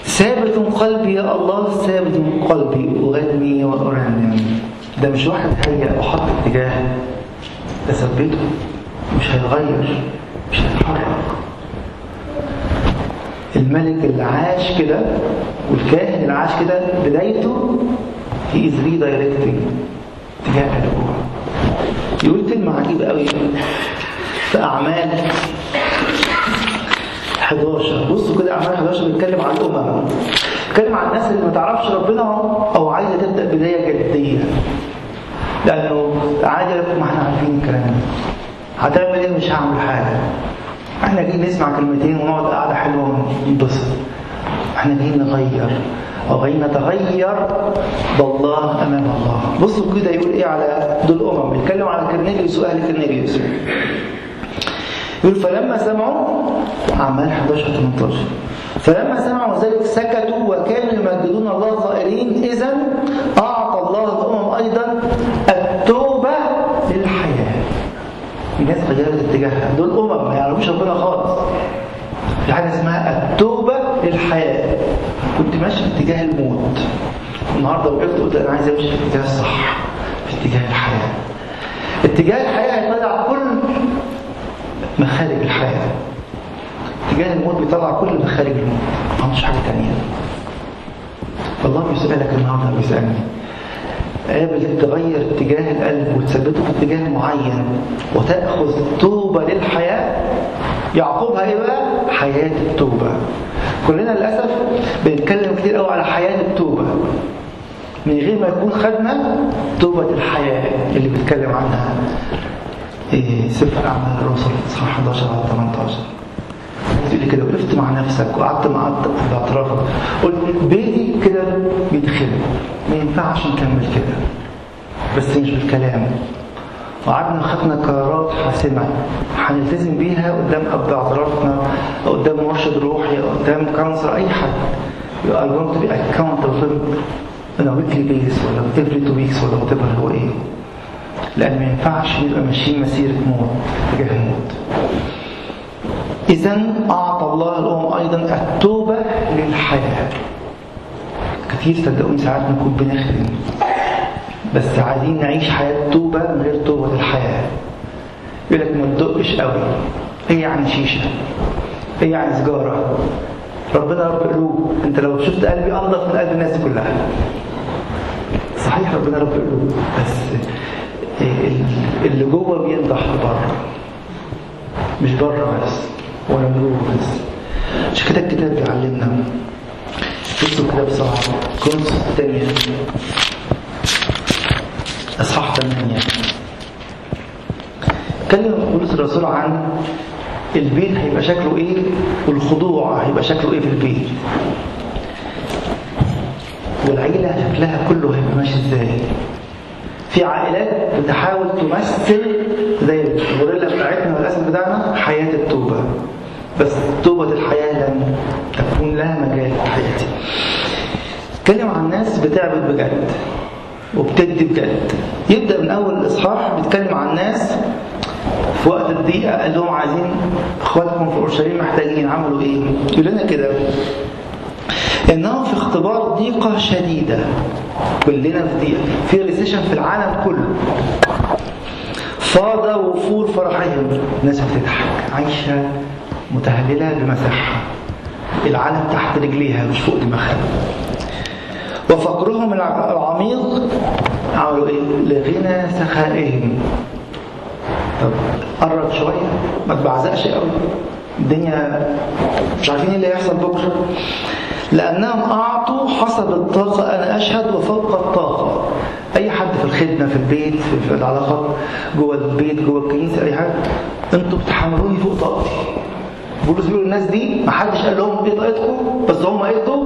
ثابت قلبي يا الله ثابت قلبي أغني وأرنم ده مش واحد هيا وحط اتجاه ده ثبته. مش هيتغير مش هيتحرك. الملك اللي عاش كده والكاهن اللي عاش كده بدايته هي is redirecting اتجاه قلبه يقول كلمة عجيبة قوي في أعمال 11 بصوا كده أعمال 11 بيتكلم عن الأمم. بيتكلم عن الناس اللي ما تعرفش ربنا أو عايزة تبدأ بداية جدية. لأنه عادي ما إحنا عارفين الكلام. ده هتعمل إيه؟ مش هعمل حاجة. إحنا جايين نسمع كلمتين ونقعد قاعدة حلوة وننبسط إحنا جايين نغير. جايين نتغير بالله أمام الله. بصوا كده يقول إيه على دول الامم بيتكلم على كرنيليوس وأهل كرنيليوس يقول فلما سمعوا اعمال 11 18 فلما سمعوا ذلك سكتوا وكانوا يمجدون الله ظائرين اذا أعطى الله الأمم أيضا التوبة للحياة. الناس غيرت اتجاهها. دول أمم ما يعرفوش ربنا خالص. في حاجة اسمها التوبة للحياة. كنت ماشي في اتجاه الموت. النهارده وقفت قلت أنا عايز أمشي في الاتجاه الصح في اتجاه الحياة. اتجاه الحياة هيطلع كل مخارج الحياة. اتجاه الموت بيطلع كل مخارج الموت. ما عندوش حاجة ثانية فالله بيسألك النهارده بيسالني قابل تغير اتجاه القلب وتثبته في اتجاه معين وتأخذ توبة للحياة يعقوبها إيه بقى؟ حياة التوبة. كلنا للأسف بنتكلم كتير قوي على حياة التوبة. من غير ما يكون خدنا توبة الحياة اللي بيتكلم عنها. إيه سفر أعمال الرسل صح 11 على 18 تقول لي كده وقفت مع نفسك وقعدت مع باعترافك قلت بيتي كده بيدخل ما ينفعش نكمل كده. بس مش بالكلام. وقعدنا خدنا قرارات حاسمة. هنلتزم بيها قدام أب اعترافنا أو قدام مرشد روحي أو قدام كونسر أي حد. You are going to be accountable on a weekly basis ولا every two weeks ولا whatever هو إيه. لأن ما ينفعش نبقى ماشيين مسيرة موت تجاه الموت إذا أعطى الله الأمم أيضا التوبة للحياة. كثير صدقوني ساعات نكون بنخدم بس عايزين نعيش حياة توبة من غير توبة للحياة يقول لك ما تدقش قوي إيه يعني شيشة إيه يعني سجارة. ربنا رب قلوب أنت لو شفت قلبي أنضف من قلب الناس كلها. صحيح ربنا رب قلوب بس اللي جوه بينضح بره مش بره بس. جوه بس. عشان كده الكتاب بيعلمنا؟ بصوا كده بسرعة كورنثوس الثانية إصحاح 8 اتكلم بولس الرسول عن البيت هيبقى شكله إيه؟ والخضوع هيبقى شكله إيه في البيت؟ والعيلة شكلها كله هيبقى ماشي إزاي؟ في عائلات بتحاول تمثل زي الغوريلا بتاعتنا والأسم بتاعنا حياة التوبة. بس توبة الحياة لن تكون لها مجال في حياتي. اتكلم عن ناس بتعبد بجد وبتدي بجد. يبدأ من أول الإصحاح بيتكلم عن ناس في وقت الضيقة قال لهم عايزين إخواتكم في أورشليم محتاجين عملوا إيه؟ يقول لنا كده. إنهم في اختبار ضيقة شديدة. كلنا في ضيقة. في ريسيشن في العالم كله. فاض وفور فرحهم. الناس بتضحك. عايشة متهللة بمساحها العالم تحت رجليها مش فوق دماغها. وفقرهم العميق عملوا إيه؟ لغنى سخائهم. طب قرب شوية ما تبعزقش قوي. الدنيا مش عارفين إيه اللي هيحصل بكرة. لأنهم أعطوا حسب الطاقة أنا أشهد وفوق الطاقة. أي حد في الخدمة في البيت في العلاقات جوه البيت جوه الكنيسة أي حاجة أنتوا بتحملوني فوق طاقتي. بولس بيقول الناس دي ما حدش قال لهم إيه طاقتكم بس هم ادوا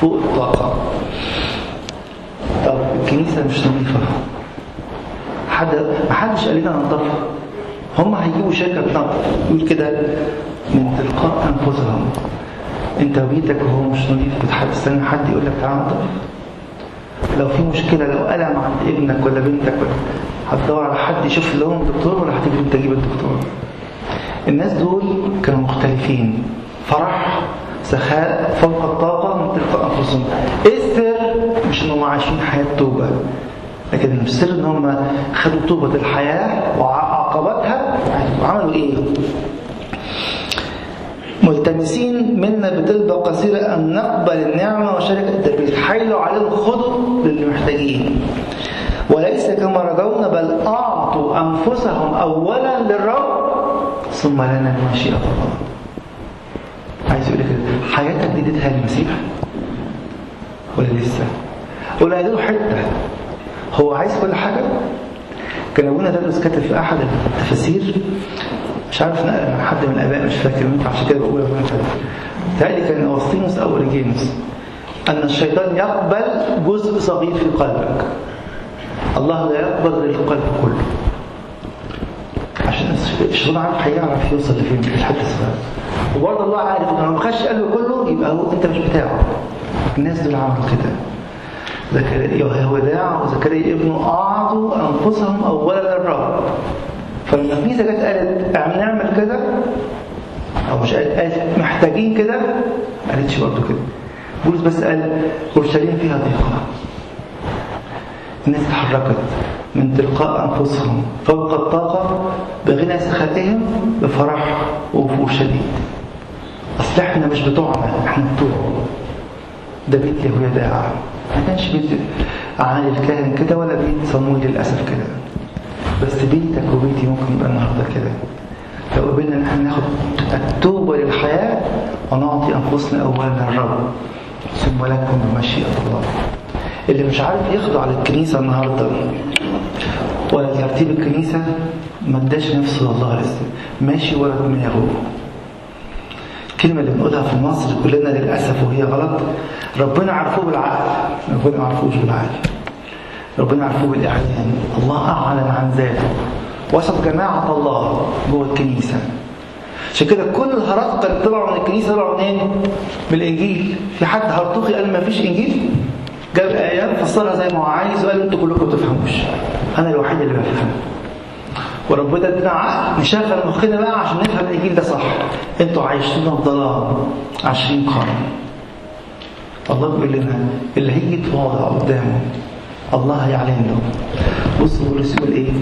فوق الطاقة. طب الكنيسة مش نظيفة. حد ما حدش قال لنا ننظفها هم هيجيبوا شركة تنظف يقول كده من تلقاء أنفسهم. انت بيتك وهو مش نظيف بتحب تستنى حد يقول لك تعالى نضف لو في مشكلة لو ألم عند ابنك ولا بنتك هتدور على حد يشوف لهم دكتور ولا هتجيب انت تجيب الدكتور؟ الناس دول كانوا مختلفين فرح سخاء فوق الطاقة من تلقاء أنفسهم إيه السر؟ مش إنهم عايشين حياة توبة لكن السر إن هم خدوا توبة الحياة وعقباتها وعملوا إيه؟ ملتمسين منا بطلبة قصيرة أن نقبل النعمة وشركة التدبير حيلوا عليهم خذوا للي محتاجين وليس كما رجونا بل أعطوا أنفسهم أولا للرب ثم لنا المشيئة الله عايز يقول لك حياتك دي أديتها للمسيح ولا لسه؟ ولا له حتة هو عايز كل حاجة. كان أبونا تدرس كاتب في أحد التفاسير. مش عارف نقل من حد من الاباء مش فاكر مين عشان كده بقول ابونا كده تهيألي كان اوسطينوس أو اوريجينوس أن الشيطان يقبل جزء صغير في قلبك. الله لا يقبل القلب كله. الشيطان عارف هيعرف يوصل لفين؟ الصغيره وبرضه الله عارف ان لو ما خدش قلبه كله يبقى هو أنت مش بتاعه. الناس دول عملوا كده زكريا وداع وزكريا ابنه اعطوا أنفسهم اولا للرب فلما الكنيسه جت قالت نعمل كده أو مش قالت, قالت محتاجين كده ما قالتش برضه كده. بولس بس قال أورشليم فيها ضيقة. الناس اتحركت. من تلقاء أنفسهم فوق الطاقة بغنى سخائهم بفرح ووفور شديد. أصل إحنا مش بتوعنا إحنا بتوعه ده بيت يهويدا ما كانش بيت عالي الكاهن كده ولا بيت صمويل للأسف كده. بس بيتك وبيتي ممكن يبقى النهارده كده. لو قبلنا إن إحنا ناخد التوبة للحياة ونعطي أنفسنا اولا للرب ثم لكم بمشيئة الله. اللي مش عارف يخضع للكنيسه النهارده. ولا ترتيب الكنيسة ما اداش نفسه لله لسه ماشي ورا دماغه. الكلمة اللي بنقولها في مصر كلنا للأسف وهي غلط. ربنا عرفوه بالعقل. ربنا ما عرفوش بالعقل. ربنا عرفوه بالإعلان. الله أعلن عن ذاته. وسط جماعة الله جوه الكنيسة. عشان كده كل الهرطقة اللي طلعوا من الكنيسة طلعوا منين؟ من الإنجيل. في حد هرطوخي قال ما فيش إنجيل؟ جاب آيات فسرها زي ما هو عايز وقال أنتوا كلكم ما تفهموش. أنا الوحيد اللي بفهم. وربنا ادينا عقل نشغل مخنا بقى عشان نفهم الإنجيل ده صح. أنتوا عايشين في ظلام 20 قرن الله بيقول لنا اللي هيجي يتواضع قدامه. الله هيعلن له. بصوا بولس يقول إيه؟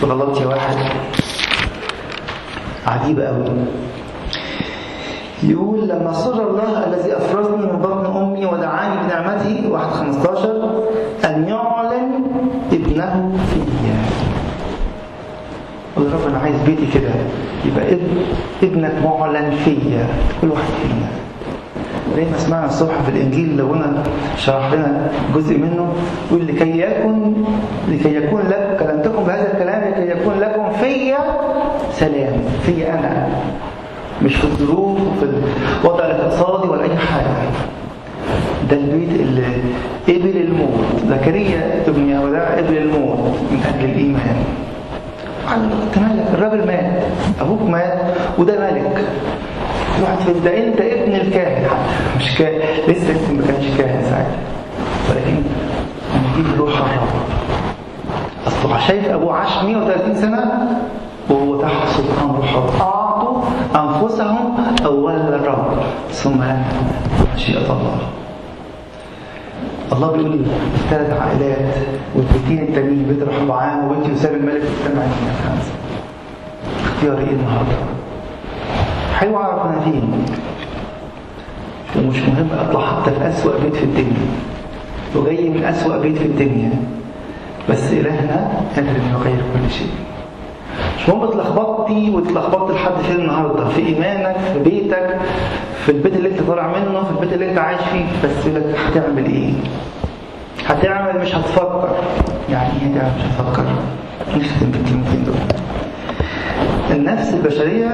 في غلطية واحد. عجيبة قوي يقول لما سر الله الذي أفرزني من بطن أمي ودعاني بنعمته واحد 15 أن يعلن ابنه فيا. قول رب أنا عايز بيتي كده يبقى ابن ابنك معلن فيا. كل واحد فينا. زي ما سمعنا الصبح في الإنجيل لو أنا شرح لنا جزء منه يقول لكي يكن لكي يكون لك كلمتكم بهذا الكلام لكي يكون لكم فيا سلام. فيا أنا. مش في الظروف وفي الوضع الاقتصادي ولا أي حاجة. ده البيت اللي قبل الموت. زكريا ابن يهوذا قبل الموت. من أنت مالك؟ الراجل مات. أبوك مات وده ملك واحد ده أنت ابن الكاهن. حتى مش كاهن. لسه ما كانش كاهن ساعتها. ولكن يجي روح الرب اصله شايف أبوه عاش 130 سنة وهو تحت سلطان روح الرب اولا للرب ثم لنا مشيئه الله. الله بيقول لي ثلاث عائلات والبيتين التانيين بيت رحبعان وبيت يوسف الملك والثمانية الخمسة اختياري إيه النهارده؟ حلو اعرف أنا فين ومش مهم أطلع حتى في أسوأ بيت في الدنيا. وجاي من أسوأ بيت في الدنيا بس إلهنا قادر إنه يغير كل شيء. مش مهم اتلخبطتي واتلخبطت لحد فين النهارده. في إيمانك في بيتك في البيت اللي انت طالع منه في البيت اللي انت عايش فيه. بس لك هتعمل إيه؟ هتعمل مش هتفكر. يعني إيه هتعمل؟ مش هتفكر؟ نختم بالكلمتين دول. النفس البشرية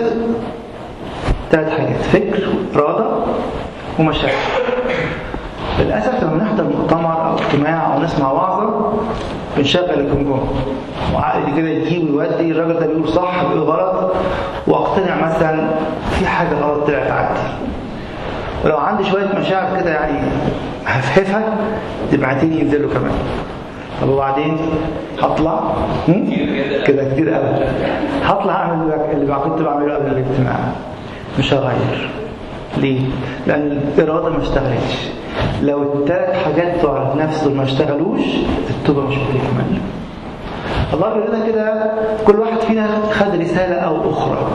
ثلاث حاجات. فكر إرادة ومشاعر. للأسف لما نحضر مؤتمر أو اجتماع أو نسمع وعظة بنشغل الجمجمه وعقلي كده يجيب ويودي. الراجل ده بيقول صح بيقول غلط. واقتنع مثلا في حاجة غلط طلعت عندي. ولو عندي شوية مشاعر كده يعني هفهفها تبعتين ينزلوا كمان. طب وبعدين؟ هطلع؟ كده كتير قوي. هطلع اعمل اللي كنت بعمله قبل الاجتماع. مش هغير. ليه؟ لأن الإرادة ما اشتغلتش. لو الثلاث حاجات بتوع نفسه ما اشتغلوش التوبة مش بتكمل. الله بيقول لنا كده كل واحد فينا خد رسالة أو أخرى.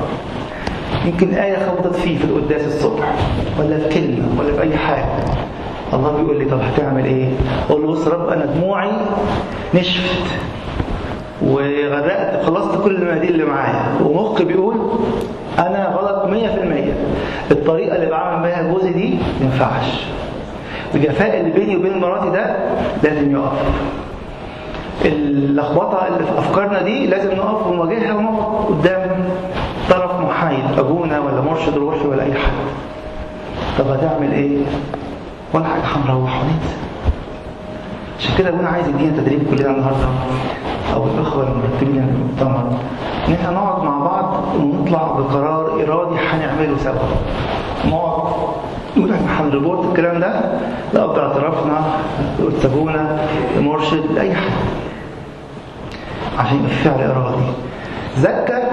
يمكن آية خبطت فيه في القداس الصبح ولا في كلمة ولا في أي حاجة. الله بيقول لي طب هتعمل إيه؟ أقول له بص رب أنا دموعي نشفت وغرقت خلصت كل المناديل اللي معايا. ومخي بيقول أنا غلط 100% الطريقة اللي بعمل بيها جوزي دي ما ينفعش. الجفاء اللي بيني وبين مراتي ده لازم يقف. اللخبطة اللي في أفكارنا دي لازم نقف ونواجهها ونقف قدام طرف محايد أبونا ولا مرشد روحي ولا أي حد. طب هتعمل إيه؟ ولا حاجة هنروح وننسى عشان كده أبونا عايز يدينا تدريب كلنا النهارده. أو الأخوة المرتبين المؤتمر ان إحنا نقعد مع بعض ونطلع بقرار إرادي هنعمله سوا. نقعد نقول إحنا هنريبورت الكلام ده؟ لا باعترافنا سابونا مرشد لاي حد. عشان يبقى في فعل إرادي. زكى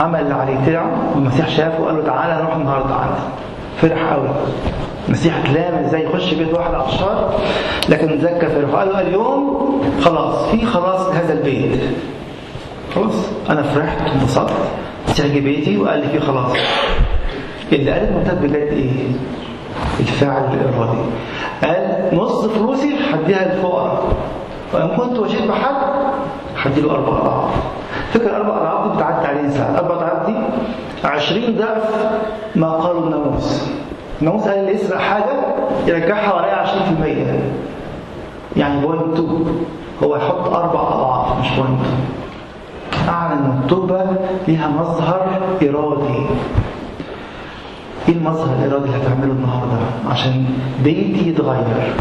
عمل اللي عليه طلع والمسيح شافه وقال له تعالى نروح النهارده عندي فرح قوي المسيح اتلام إزاي يخش بيت واحد عطشان لكن زكى قال له اليوم خلاص في خلاص هذا البيت. خلاص أنا فرحت وانبسطت المسيح جه بيتي وقال لي في خلاص. اللي أمال ترتب بجد إيه؟ الفعل الإرادي. قال نص فلوسي هديها للفقراء وان كنت وجيت بحد هدي له أربع أضعاف. فكر أربع أضعاف؟ دي بتعدي عليه ساعة. أربع أضعاف دي 20 ضعف ما قاله الناموس الناموس قال اللي يسرق حاجة يرجعها وراها 20% يعني point 2 هو يحط أربع أضعاف مش point 2 أعلن إن التوبه ليها مظهر إرادي. إيه المظهر الإرادي اللي هتعمله النهارده؟ عشان بيتي يتغير.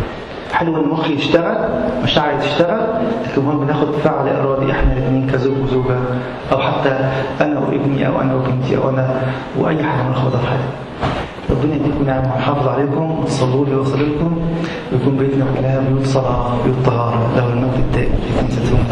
حلو إن مخي يشتغل مشاعري تشتغل لكن المهم بناخد فعل إرادي إحنا الاثنين كزوج وزوجة أو حتى أنا وابني أو أنا وبنتي أو أنا وأي حاجة بناخدها في حياتي ربنا يديكم نعم ويحافظ عليكم صلوا لي وخليلكم ويكون بيتنا كلها بيوت صلاة بيوت طهارة لو المجد الدائم في خمسة سنين